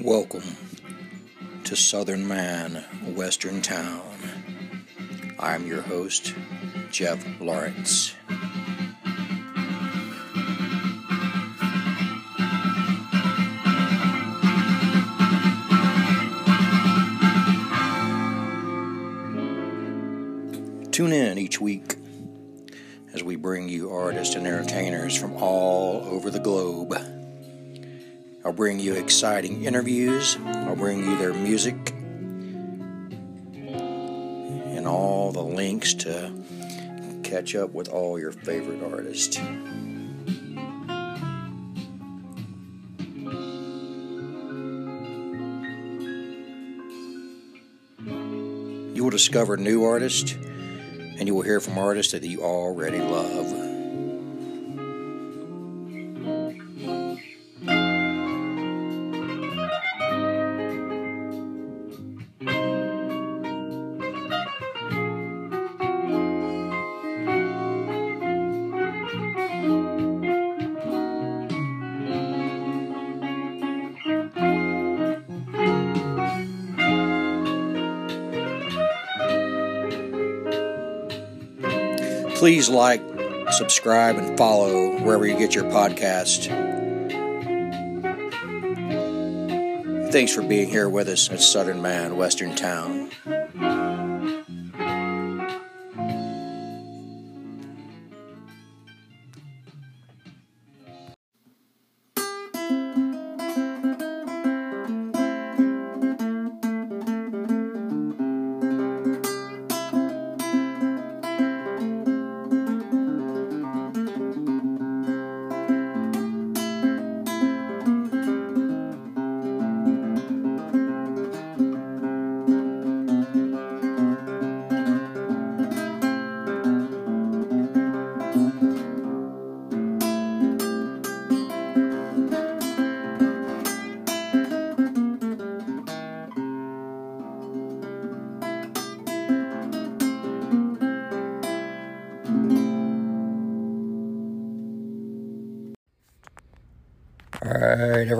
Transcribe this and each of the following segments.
Welcome to Southern Man, Western Town. I'm your host, Jeff Lawrence. Tune in each week as we bring you artists and entertainers from all over the globe. I'll bring you exciting interviews, I'll bring you their music, and all the links to catch up with all your favorite artists. You will discover new artists and you will hear from artists that you already love. Please like, subscribe, and follow wherever you get your podcast. Thanks for being here with us at Southern Man, Western Town.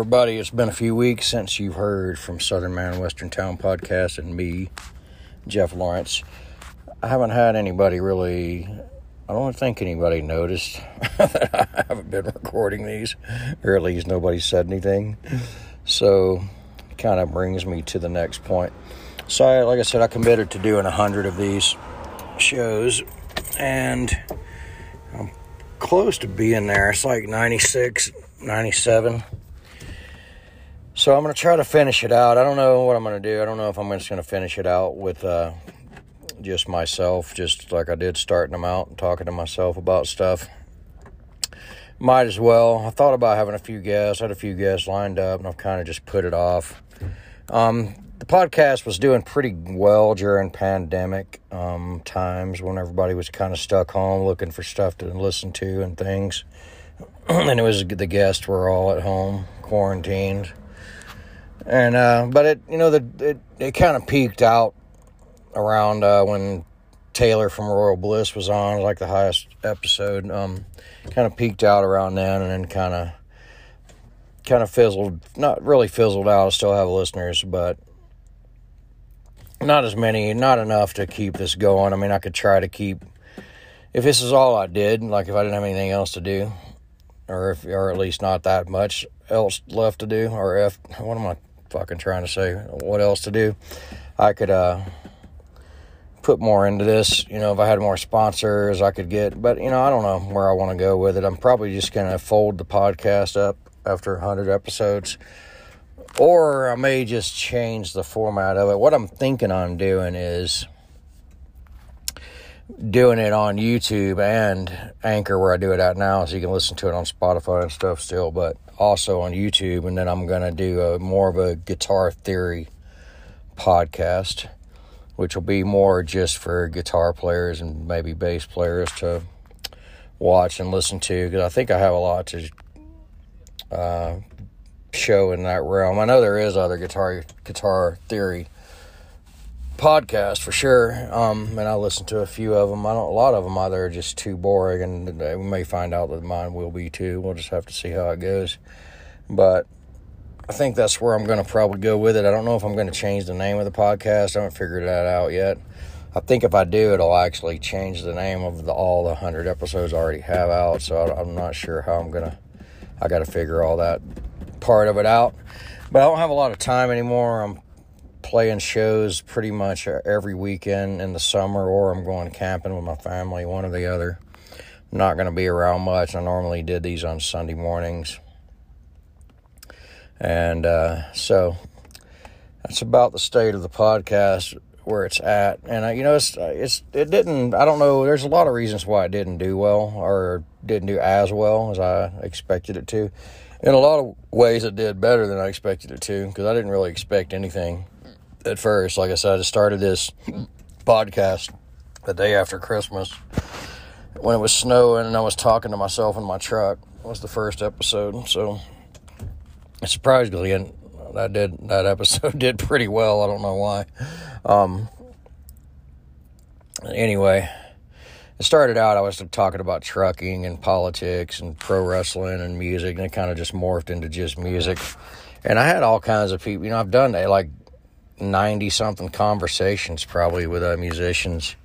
Everybody, it's been a few weeks since you've heard from Southern Man Western Town podcast and me, Jeff Lawrence. I haven't had anybody really, I don't think anybody noticed that I haven't been recording these, or at least nobody said anything. So, kind of brings me to the next point. So, I, like I said, I committed to doing a hundred of these shows, and I'm close to being there. It's like 96, 97. So I'm going to try to finish it out. I don't know what I'm going to do. I don't know if I'm just going to finish it out with uh, just myself, just like I did starting them out and talking to myself about stuff. Might as well. I thought about having a few guests. I had a few guests lined up, and I've kind of just put it off. Um, the podcast was doing pretty well during pandemic um, times when everybody was kind of stuck home looking for stuff to listen to and things. and it was the guests were all at home, quarantined. And uh, but it you know the it, it kind of peaked out around uh, when Taylor from Royal Bliss was on, like the highest episode. Um, kind of peaked out around then, and then kind of kind of fizzled. Not really fizzled out. I still have listeners, but not as many. Not enough to keep this going. I mean, I could try to keep. If this is all I did, like if I didn't have anything else to do, or if, or at least not that much else left to do, or if what am I fucking trying to say? What else to do? I could uh put more into this. You know, if I had more sponsors, I could get. But you know, I don't know where I want to go with it. I'm probably just gonna fold the podcast up after 100 episodes, or I may just change the format of it. What I'm thinking on doing is doing it on YouTube and Anchor, where I do it at now, so you can listen to it on Spotify and stuff still, but also on YouTube. And then I'm to do a, more of a guitar theory podcast, which will be more just for guitar players and maybe bass players to watch and listen to, because I think I have a lot to uh, show in that realm. I know there is other guitar guitar theory podcast for sure. Um, and I listen to a few of them. I don't. A lot of them either are just too boring, and we may find out that mine will be too. We'll just have to see how it goes. But I think that's where I'm going to probably go with it. I don't know if I'm going to change the name of the podcast. I haven't figured that out yet. I think if I do, it'll actually change the name of the, all the 100 episodes I already have out. So I, I'm not sure how I'm going to, I got to figure all that part of it out. But I don't have a lot of time anymore. I'm playing shows pretty much every weekend in the summer, or I'm going camping with my family, one or the other. I'm not going to be around much. I normally did these on Sunday mornings. And uh, so that's about the state of the podcast where it's at. And uh, you know, it's it's it didn't. I don't know. There's a lot of reasons why it didn't do well or didn't do as well as I expected it to. In a lot of ways, it did better than I expected it to because I didn't really expect anything at first. Like I said, I started this podcast the day after Christmas when it was snowing and I was talking to myself in my truck. It was the first episode, so surprisingly, and that did that episode did pretty well. I don't know why. Um, anyway, it started out I was talking about trucking and politics and pro wrestling and music, and it kind of just morphed into just music. And I had all kinds of people. You know, I've done like ninety something conversations probably with uh, musicians,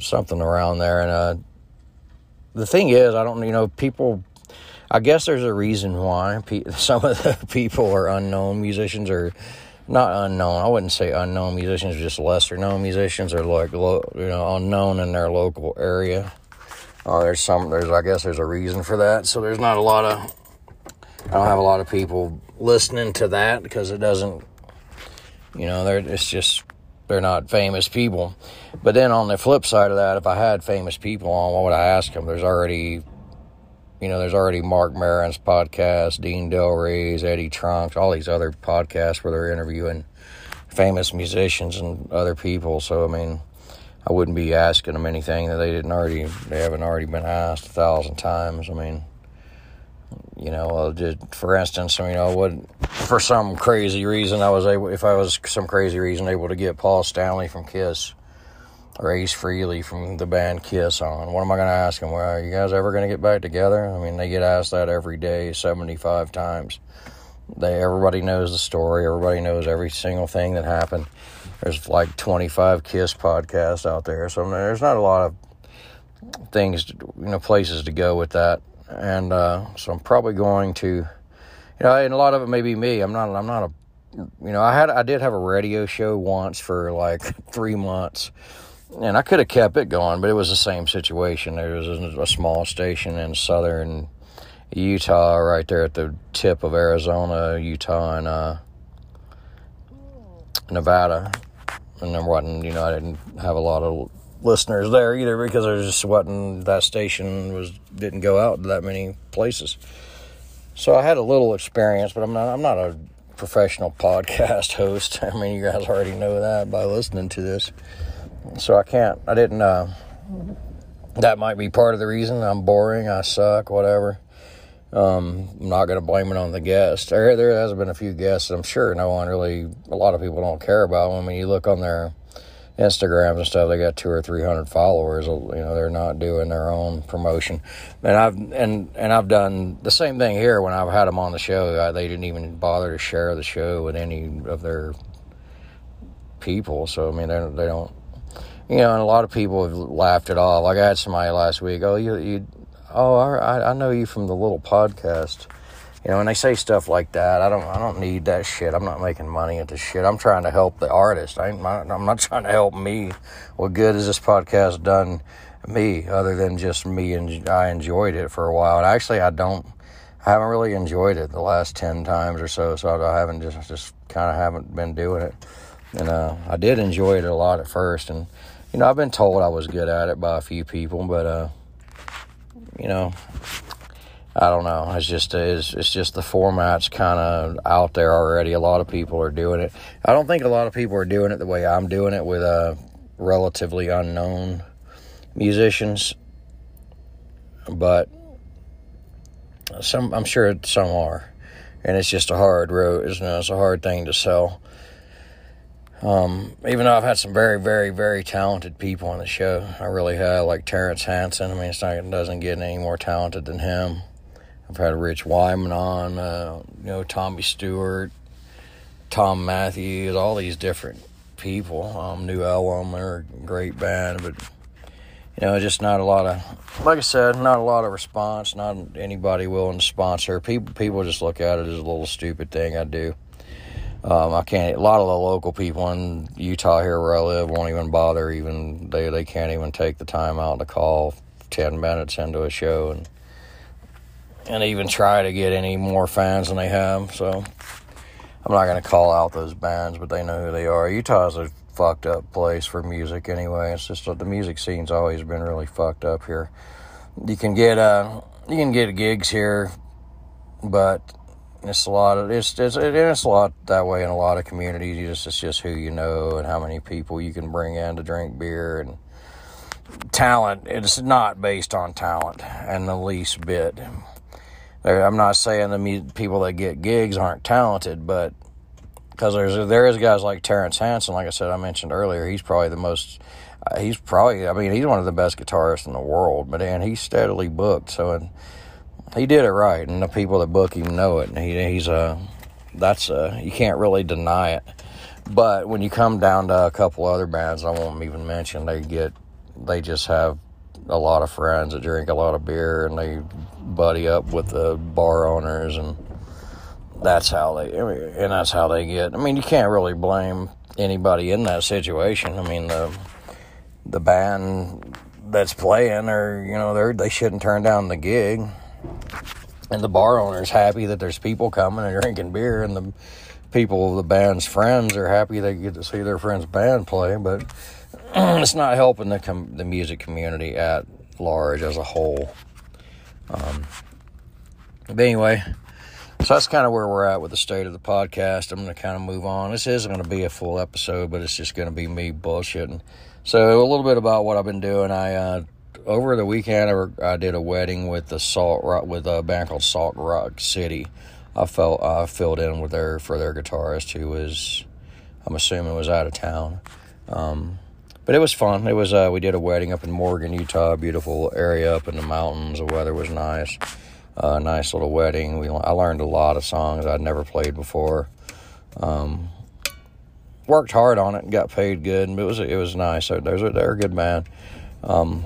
something around there. And uh, the thing is, I don't. You know, people I guess there's a reason why some of the people are unknown musicians or not unknown. I wouldn't say unknown musicians, just lesser known musicians are like you know unknown in their local area. Uh, there's some there's I guess there's a reason for that. So there's not a lot of I don't have a lot of people listening to that because it doesn't you know they're it's just they're not famous people. But then on the flip side of that, if I had famous people on, what would I ask them? There's already you know, there's already Marc Maron's podcast, Dean Delray's, Eddie Trunk's, all these other podcasts where they're interviewing famous musicians and other people. So, I mean, I wouldn't be asking them anything that they didn't already, they haven't already been asked a thousand times. I mean, you know, for instance, you know, would for some crazy reason I was able, if I was some crazy reason able to get Paul Stanley from Kiss or Ace Frehley from the band Kiss on. What am I going to ask him Well, are you guys ever going to get back together? I mean, they get asked that every day, 75 times. They everybody knows the story. Everybody knows every single thing that happened. There's like 25 Kiss podcasts out there, so there's not a lot of things, you know, places to go with that. And uh, so I'm probably going to, you know, and a lot of it may be me. I'm not. I'm not a you know, I had I did have a radio show once for like three months, and I could have kept it going, but it was the same situation. There was a small station in southern Utah, right there at the tip of Arizona, Utah, and uh, Nevada. And there wasn't, you know, I didn't have a lot of listeners there either because there just wasn't that station was didn't go out to that many places. So I had a little experience, but I'm not I'm not a professional podcast host. I mean, you guys already know that by listening to this so I can't. I didn't. Uh, that might be part of the reason I'm boring. I suck. Whatever. Um, I'm not going to blame it on the guest. There, there has been a few guests. I'm sure no one really. A lot of people don't care about. I mean, you look on their Instagrams and stuff. They got two or three hundred followers. You know, they're not doing their own promotion. And I've and and I've done the same thing here. When I've had them on the show, I, they didn't even bother to share the show with any of their people. So I mean, they they don't you know, and a lot of people have laughed it off. Like I had somebody last week, oh, you, you, oh, I, I know you from the little podcast. You know, and they say stuff like that. I don't, I don't need that shit. I'm not making money at this shit. I'm trying to help the artist. I, I'm not trying to help me. What good has this podcast done me, other than just me and I enjoyed it for a while. And actually, I don't. I haven't really enjoyed it the last ten times or so. So I haven't just, just kind of haven't been doing it. And uh, I did enjoy it a lot at first, and you know, I've been told I was good at it by a few people, but uh, you know, I don't know. It's just it's, it's just the format's kind of out there already. A lot of people are doing it. I don't think a lot of people are doing it the way I'm doing it with uh, relatively unknown musicians, but some I'm sure some are, and it's just a hard road. It's, you know, it's a hard thing to sell. Um, even though I've had some very, very, very talented people on the show, I really have, like Terrence Hanson. I mean, it's not, it doesn't get any more talented than him. I've had Rich Wyman on, uh, you know, Tommy Stewart, Tom Matthews, all these different people. Um, New Album, they're a great band, but you know, just not a lot of, like I said, not a lot of response. Not anybody willing to sponsor. People, people just look at it as a little stupid thing I do. Um, I can't. A lot of the local people in Utah here where I live won't even bother. Even they they can't even take the time out to call ten minutes into a show and and even try to get any more fans than they have. So I'm not going to call out those bands, but they know who they are. Utah's a fucked up place for music anyway. It's just the music scene's always been really fucked up here. You can get uh you can get gigs here, but it's a lot of it's it's, it's a lot that way in a lot of communities. You just it's just who you know and how many people you can bring in to drink beer and talent. It's not based on talent and the least bit. I'm not saying the people that get gigs aren't talented, but because there's there is guys like Terrence Hanson, like I said, I mentioned earlier. He's probably the most. Uh, he's probably. I mean, he's one of the best guitarists in the world. But and he's steadily booked. So and he did it right, and the people that book him know it. And he, he's a. Uh, that's a. Uh, you can't really deny it. But when you come down to a couple other bands, I won't even mention. They get. They just have a lot of friends that drink a lot of beer, and they buddy up with the bar owners and that's how they and that's how they get. I mean, you can't really blame anybody in that situation. I mean, the the band that's playing, or you know, they they shouldn't turn down the gig, and the bar owner's happy that there's people coming and drinking beer, and the people the band's friends are happy they get to see their friend's band play, but it's not helping the com- the music community at large as a whole. Um, but anyway, so that's kind of where we're at with the state of the podcast. I'm going to kind of move on. This isn't going to be a full episode, but it's just going to be me bullshitting. So a little bit about what I've been doing. I uh, over the weekend I, did a wedding with the Salt Rock with a band called Salt Rock City. I felt I filled in with their for their guitarist who was I'm assuming was out of town. Um, but it was fun. It was uh, we did a wedding up in Morgan, Utah, beautiful area up in the mountains. The weather was nice a nice little wedding. We I learned a lot of songs I'd never played before. Um, worked hard on it and got paid good. It was it was nice. They're, they're a good man. Um,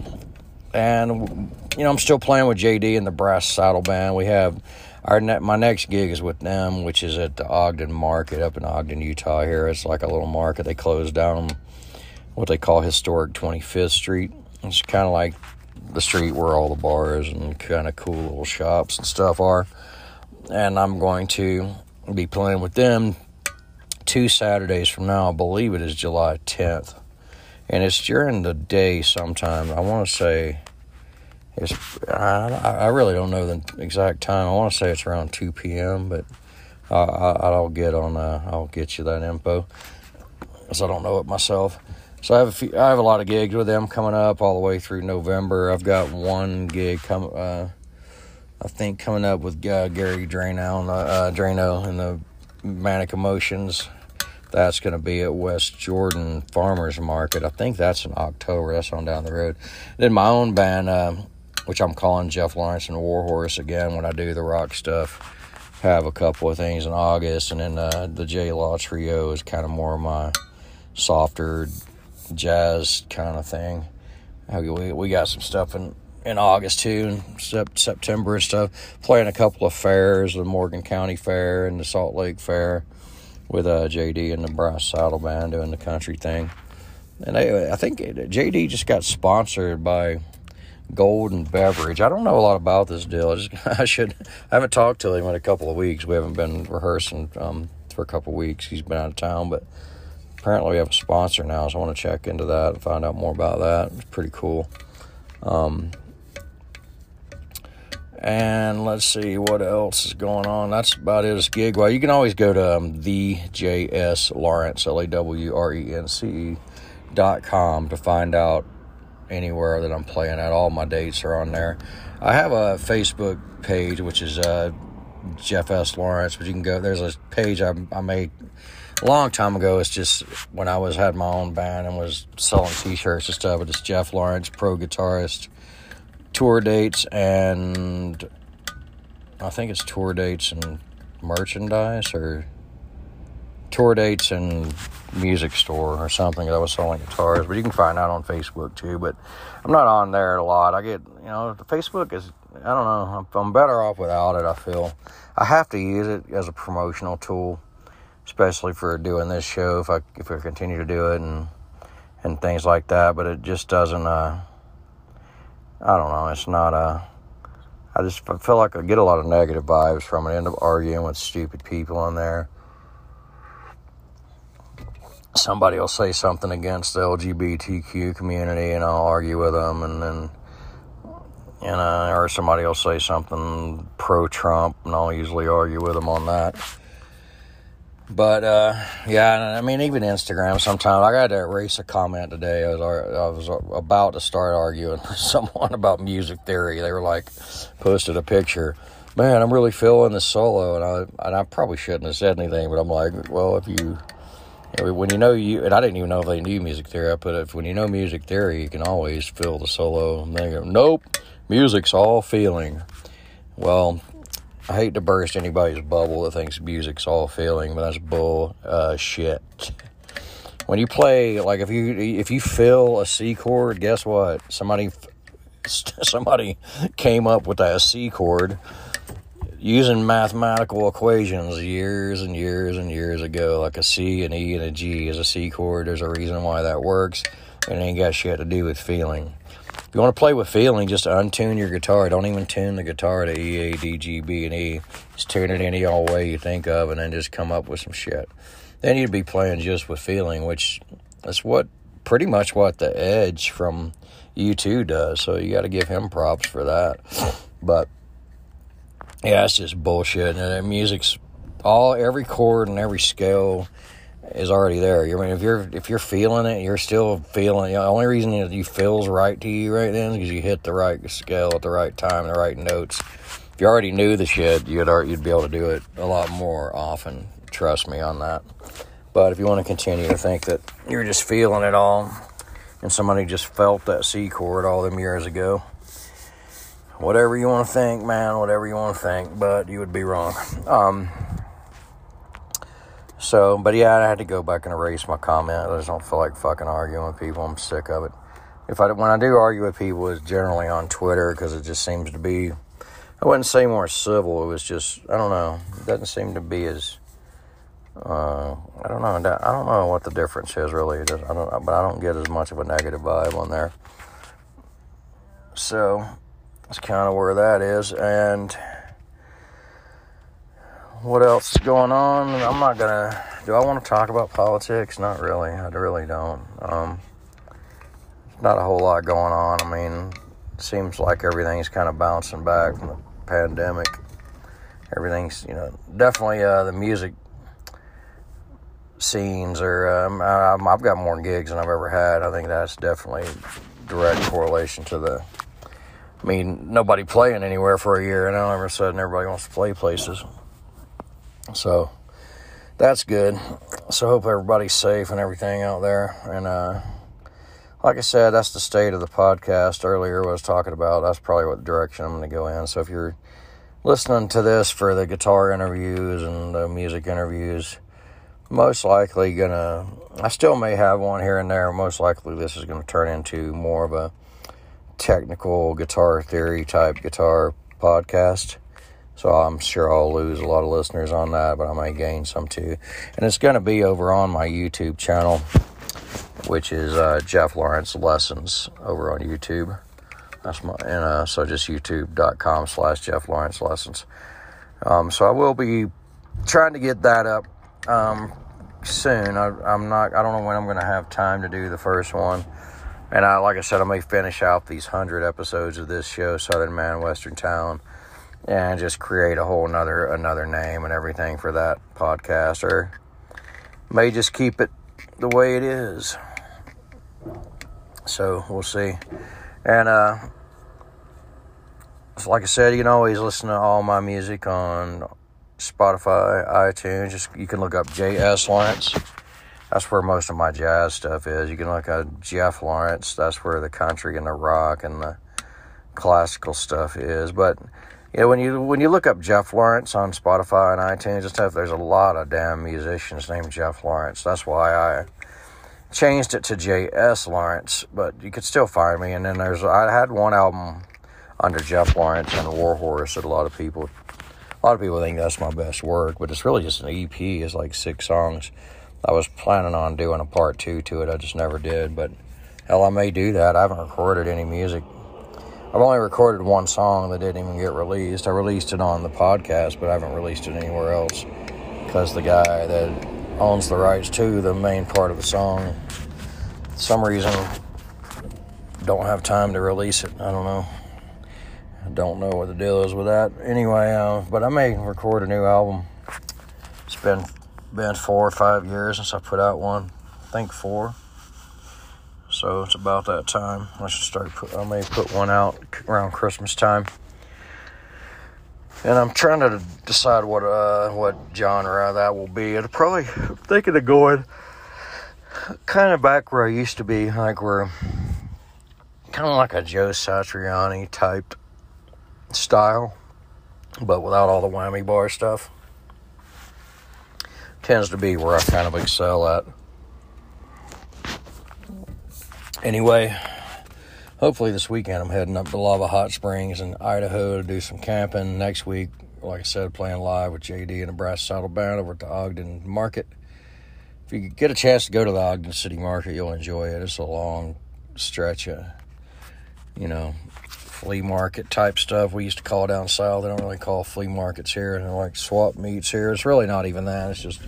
and you know I'm still playing with JD and the Brass Saddle Band. We have our ne- my next gig is with them, which is at the Ogden Market up in Ogden, Utah. Here it's like a little market. They closed down what they call historic 25th Street. It's kind of like the street where all the bars and kind of cool little shops and stuff are. And I'm going to be playing with them two Saturdays from now. I believe it is July 10th. And it's during the day sometime. I want to say it's, I, I really don't know the exact time. I want to say it's around 2 p.m., but I, will get on, uh, I'll get you that info because I don't know it myself. So I have a few, I have a lot of gigs with them coming up all the way through November. I've got one gig come, uh, I think coming up with uh, Gary Drano, uh, Drano and the Manic Emotions. That's going to be at West Jordan Farmers Market. I think that's in October. That's on down the road. Then my own band, uh, which I'm calling Jeff Lawrence and Warhorse again when I do the rock stuff. Have a couple of things in August, and then uh, the J Law Trio is kind of more of my softer jazz kind of thing. We, we got some stuff in, in August too, and September and stuff. Playing a couple of fairs, the Morgan County Fair and the Salt Lake Fair, with uh, JD and the Brass Saddle Band doing the country thing. And I, I think JD just got sponsored by Golden Beverage. I don't know a lot about this deal. I, just, I should. I haven't talked to him in a couple of weeks. We haven't been rehearsing um, for a couple of weeks. He's been out of town, but apparently we have a sponsor now, so I want to check into that and find out more about that. It's pretty cool. Um, and let's see what else is going on. That's about it. As gig. Well, you can always go to um, the JS Lawrence L A W R E N C E dot com to find out anywhere that I'm playing at. All my dates are on there. I have a Facebook page which is uh, Jeff S Lawrence, but you can go. There's a page I, I made a long time ago. It's just when I was had my own band and was selling T-shirts and stuff. But It's Jeff Lawrence, pro guitarist, tour dates, and I think it's tour dates and merchandise or tour dates and music store or something that was selling guitars. But you can find out on Facebook too. But I'm not on there a lot. I get, you know, Facebook is, I don't know, I'm better off without it, I feel. I have to use it as a promotional tool, especially for doing this show if I, if I continue to do it and, and things like that. But it just doesn't, uh, I don't know, it's not, uh, I just feel like I get a lot of negative vibes from it. End up arguing with stupid people on there somebody will say something against the LGBTQ community, and I'll argue with them, and then you know, or somebody will say something pro-Trump, and I'll usually argue with them on that. But uh, yeah, I mean, even Instagram. Sometimes I got to erase a comment today. I was I was about to start arguing with someone about music theory. They were like, posted a picture. Man, I'm really feeling the solo, and I and I probably shouldn't have said anything, but I'm like, well, if you when you know you, and I didn't even know if they knew music theory, but if when you know music theory, you can always feel the solo. And they go, nope, music's all feeling. Well, I hate to burst anybody's bubble that thinks music's all feeling, but that's bull uh, shit. When you play, like if you if you feel a C chord, guess what? Somebody somebody came up with that C chord using mathematical equations years and years and years ago, like a C, and E, and a G is a C chord. There's a reason why that works, and it ain't got shit to do with feeling. If you want to play with feeling, just untune your guitar. Don't even tune the guitar to E, A, D, G, B, and E. Just tune it any old way you think of, and then just come up with some shit. Then you'd be playing just with feeling, which is what pretty much what the Edge from U2 does. So you got to give him props for that. But yeah, it's just bullshit. And music's all every chord and every scale is already there. I mean, if you're if you're feeling it, you're still feeling. You know, the only reason that you feels right to you right then is because you hit the right scale at the right time, the right notes. If you already knew the shit, you'd you'd be able to do it a lot more often. Trust me on that. But if you want to continue to think that you're just feeling it all, and somebody just felt that C chord all them years ago, whatever you want to think, man, whatever you want to think, but you would be wrong. Um, so, but yeah, I had to go back and erase my comment. I just don't feel like fucking arguing with people. I'm sick of it. If I when I do argue with people, it's generally on Twitter because it just seems to be. I wouldn't say more civil. It was just I don't know. It doesn't seem to be as. Uh, I don't know. I don't know what the difference is really. I don't, but I don't get as much of a negative vibe on there. So that's kind of where that is. And what else is going on? I'm not gonna. Do I want to talk about politics? Not really. I really don't. Um, not a whole lot going on. I mean, it seems like everything's kind of bouncing back from the pandemic. Everything's, you know, definitely uh, the music scenes are. Um, I, I've got more gigs than I've ever had. I think that's definitely direct correlation to the I mean, nobody playing anywhere for a year, and all of a sudden everybody wants to play places. So that's good. So hope everybody's safe and everything out there. And uh, like I said, that's the state of the podcast earlier. I was talking about that's probably what direction I'm going to go in. So if you're listening to this for the guitar interviews and the music interviews, most likely gonna. I still may have one here and there. Most likely, this is going to turn into more of a technical guitar theory type guitar podcast. So I'm sure I'll lose a lot of listeners on that, but I may gain some too. And it's going to be over on my YouTube channel, which is uh, Jeff Lawrence Lessons over on YouTube. That's my and uh, so just youtube.com slash Jeff Lawrence Lessons. Um, so I will be trying to get that up um, soon. I, I'm not. I don't know when I'm going to have time to do the first one. And I, like I said, I may finish out these hundred episodes of this show, Southern Man, Western Town, and just create a whole another another name and everything for that podcast, or may just keep it the way it is. So we'll see. And uh, like I said, you can always listen to all my music on Spotify, iTunes. Just you can look up J.S. Lawrence that's where most of my jazz stuff is. You can look at Jeff Lawrence. That's where the country and the rock and the classical stuff is. But Yeah, when you when you look up Jeff Lawrence on Spotify and iTunes and stuff, there's a lot of damn musicians named Jeff Lawrence. That's why I changed it to J.S. Lawrence, but you could still find me. And then there's I had one album under Jeff Lawrence and Warhorse that a lot of people a lot of people think that's my best work, but it's really just an EP. It's like six songs. I was planning on doing a part two to it. I just never did, but hell, I may do that. I haven't recorded any music I've only recorded one song that didn't even get released. I released it on the podcast, but I haven't released it anywhere else because the guy that owns the rights to the main part of the song, some reason, don't have time to release it. I don't know. I don't know what the deal is with that. Anyway, uh, but I may record a new album. It's been been four or five years since I put out one. I think four. So it's about that time. I should start. Put, I may put one out around Christmas time. And I'm trying to decide what uh, what genre that will be. It'll probably I'm thinking of going kind of back where I used to be, like where kind of like a Joe Satriani type style, but without all the whammy bar stuff. Tends to be where I kind of excel at. Anyway, hopefully this weekend I'm heading up to Lava Hot Springs in Idaho to do some camping. Next week, like I said, playing live with JD and the Brass Saddle Band over at the Ogden Market. If you get a chance to go to the Ogden City Market, you'll enjoy it. It's a long stretch of, you know, flea market type stuff. We used to call down south. They don't really call flea markets here. And they're like swap meets here. It's really not even that. It's just,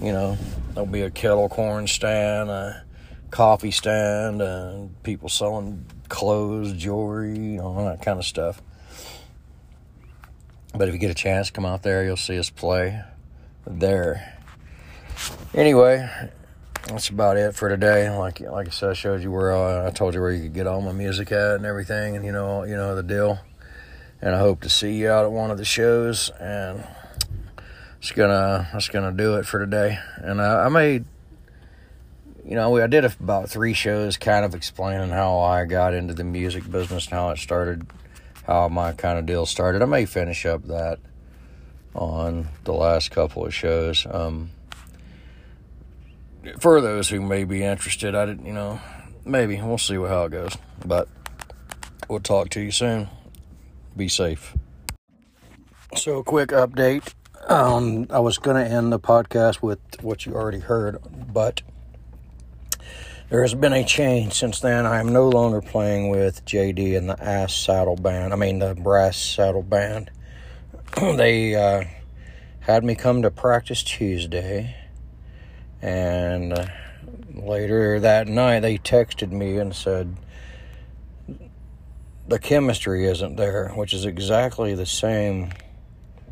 you know, there'll be a kettle corn stand, a coffee stand and people selling clothes, jewelry, all that kind of stuff. But if you get a chance, come out there. You'll see us play there. Anyway, that's about it for today. Like like I said, I showed you where uh, I told you where you could get all my music at and everything, and you know you know the deal. And I hope to see you out at one of the shows. And it's gonna that's gonna do it for today. And I, I you know, I did about three shows kind of explaining how I got into the music business and how it started, how my kind of deal started. I may finish up that on the last couple of shows. Um, for those who may be interested, I didn't, you know, maybe we'll see how it goes. But we'll talk to you soon. Be safe. So, a quick update. Um, I was going to end the podcast with what you already heard, but there has been a change since then. I am no longer playing with JD and the Ass Saddle Band. I mean, the Brass Saddle Band. they uh, had me come to practice Tuesday, and uh, later that night they texted me and said the chemistry isn't there, which is exactly the same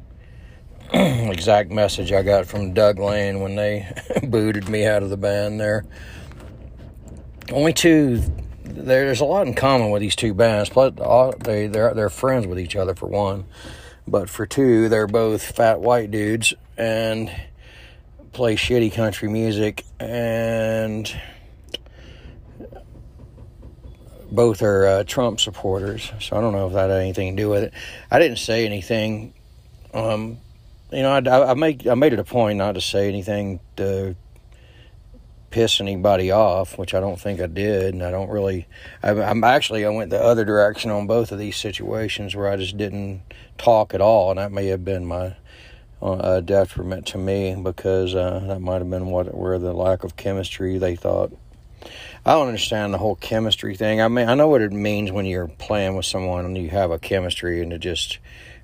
exact message I got from Doug Lane when they booted me out of the band there only two. There's a lot in common with these two bands. Plus, they they're they're friends with each other for one, but for two, they're both fat white dudes and play shitty country music and both are uh, Trump supporters. So I don't know if that had anything to do with it. I didn't say anything. Um, you know, I, I make I made it a point not to say anything to piss anybody off, which I don't think I did, and I don't really. I, am actually I went the other direction on both of these situations where I just didn't talk at all, and that may have been my uh, detriment to me because uh, that might have been what where the lack of chemistry they thought. I don't understand the whole chemistry thing. I mean, I know what it means when you're playing with someone and you have a chemistry and it just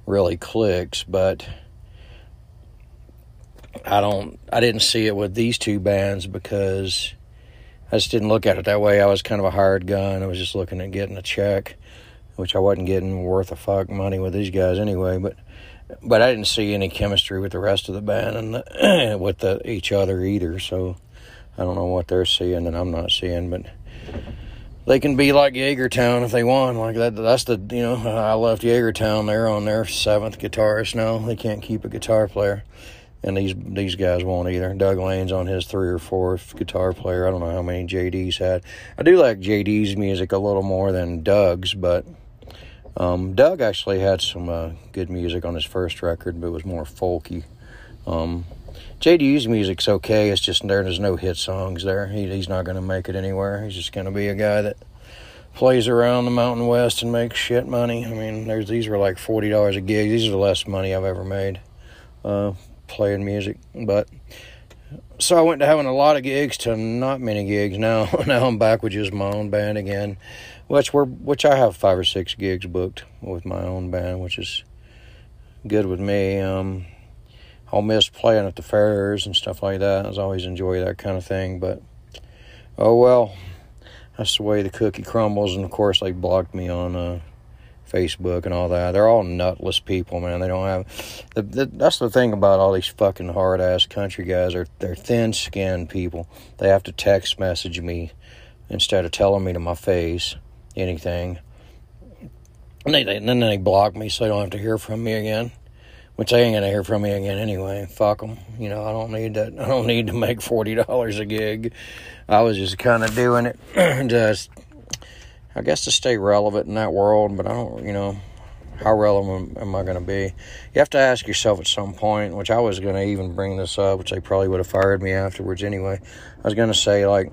really clicks, but I don't I didn't see it with these two bands because I just didn't look at it that way. I was kind of a hired gun. I was just looking at getting a check, which I wasn't getting worth a fuck money with these guys anyway. But but I didn't see any chemistry with the rest of the band and the, with the, each other either. So I don't know what they're seeing and I'm not seeing, but they can be like Jaegertown if they want. Like that. That's the you know I left Jaegertown. They're on their seventh guitarist now. They can't keep a guitar player and these these guys won't either. Doug Lane's on his three or fourth guitar player. I don't know how many JD's had. I do like JD's music a little more than Doug's, but Um, Doug actually had some uh, good music on his first record, but it was more folky. Um, JD's music's okay. It's just there's no hit songs there. He, he's not going to make it anywhere. He's just going to be a guy that plays around the Mountain West and makes shit money. I mean, there's these were like forty dollars a gig. These are the less money I've ever made uh, playing music. But so I went to having a lot of gigs to not many gigs. Now now I'm back with just my own band again, which we're which I have five or six gigs booked with my own band, which is good with me. Um, I'll miss playing at the fairs and stuff like that. I always enjoy that kind of thing, but oh well, that's the way the cookie crumbles. And of course, they blocked me on uh, Facebook and all that. They're all nutless people, man. They don't have. The, the, that's the thing about all these fucking hard ass country guys. They're they're thin skinned people. They have to text message me instead of telling me to my face anything. And, they, they, and then they block me so they don't have to hear from me again which they ain't gonna hear from me again anyway. Fuck them. You know, I don't need that. I don't need to make forty dollars a gig. I was just kind of doing it, just I guess to stay relevant in that world. But I don't, you know, how relevant am I going to be? You have to ask yourself at some point. Which I was going to even bring this up, which they probably would have fired me afterwards anyway. I was going to say like.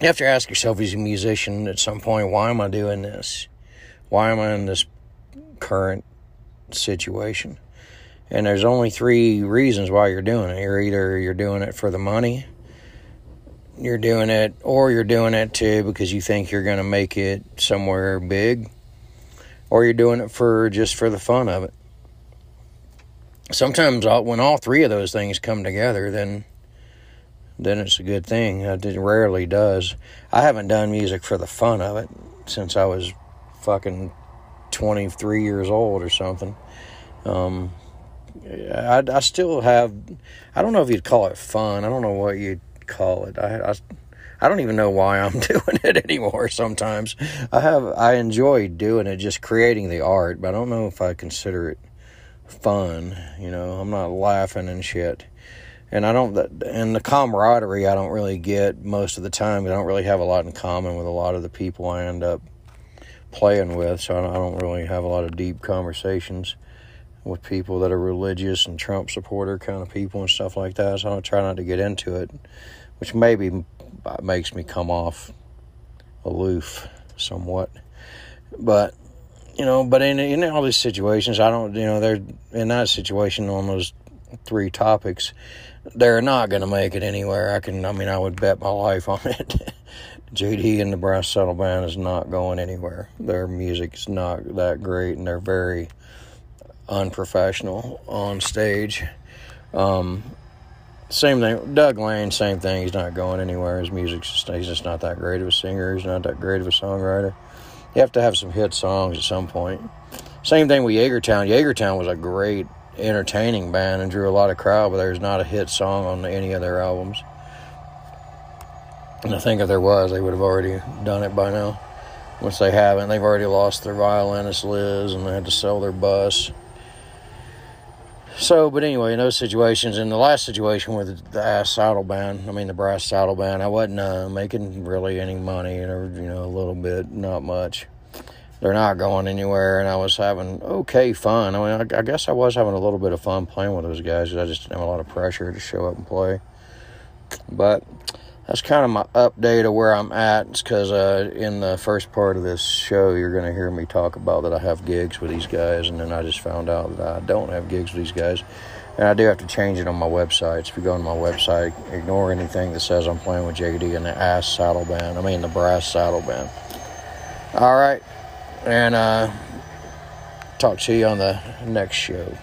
You have to ask yourself as a musician at some point, why am I doing this? Why am I in this current situation. And there's only three reasons why you're doing it. You're either you're doing it for the money, you're doing it, or you're doing it too because you think you're going to make it somewhere big, or you're doing it for just for the fun of it. Sometimes when all three of those things come together, then then it's a good thing. It rarely does. I haven't done music for the fun of it since I was fucking 23 years old or something. Um, I, I still have, I don't know if you'd call it fun. I don't know what you'd call it. I, I, I don't even know why I'm doing it anymore sometimes. I have, I enjoy doing it, just creating the art, but I don't know if I consider it fun. You know, I'm not laughing and shit. And I don't, and the camaraderie I don't really get most of the time. I don't really have a lot in common with a lot of the people I end up playing with, so I don't really have a lot of deep conversations with people that are religious and Trump supporter kind of people and stuff like that. So I try not to get into it, which maybe makes me come off aloof somewhat. But you know, but in in all these situations, I don't, you know, they're in that situation on those three topics, they're not going to make it anywhere. I can, I mean, I would bet my life on it. JD and the Brass Saddle Band is not going anywhere. Their music is not that great, and they're very unprofessional on stage. Um, same thing, Doug Lane, same thing. He's not going anywhere. His music's just, he's just not that great of a singer. He's not that great of a songwriter. You have to have some hit songs at some point. Same thing with Jaegertown. Jaegertown was a great, entertaining band and drew a lot of crowd, but there's not a hit song on any of their albums. And I think if there was, they would have already done it by now. Which they haven't. They've already lost their violinist Liz, and they had to sell their bus. So, but anyway, in those situations, in the last situation with the ass saddle band, I mean the brass saddle band, I wasn't uh, making really any money, or you know, a little bit, not much. They're not going anywhere, and I was having okay fun. I mean, I, I guess I was having a little bit of fun playing with those guys. I just didn't have a lot of pressure to show up and play. But that's kind of my update of where I'm at. It's because uh, in the first part of this show, you're going to hear me talk about that I have gigs with these guys, and then I just found out that I don't have gigs with these guys. And I do have to change it on my website. So if you go on my website, ignore anything that says I'm playing with JD and the ass saddle band. I mean the brass saddle band. All right, and uh, talk to you on the next show.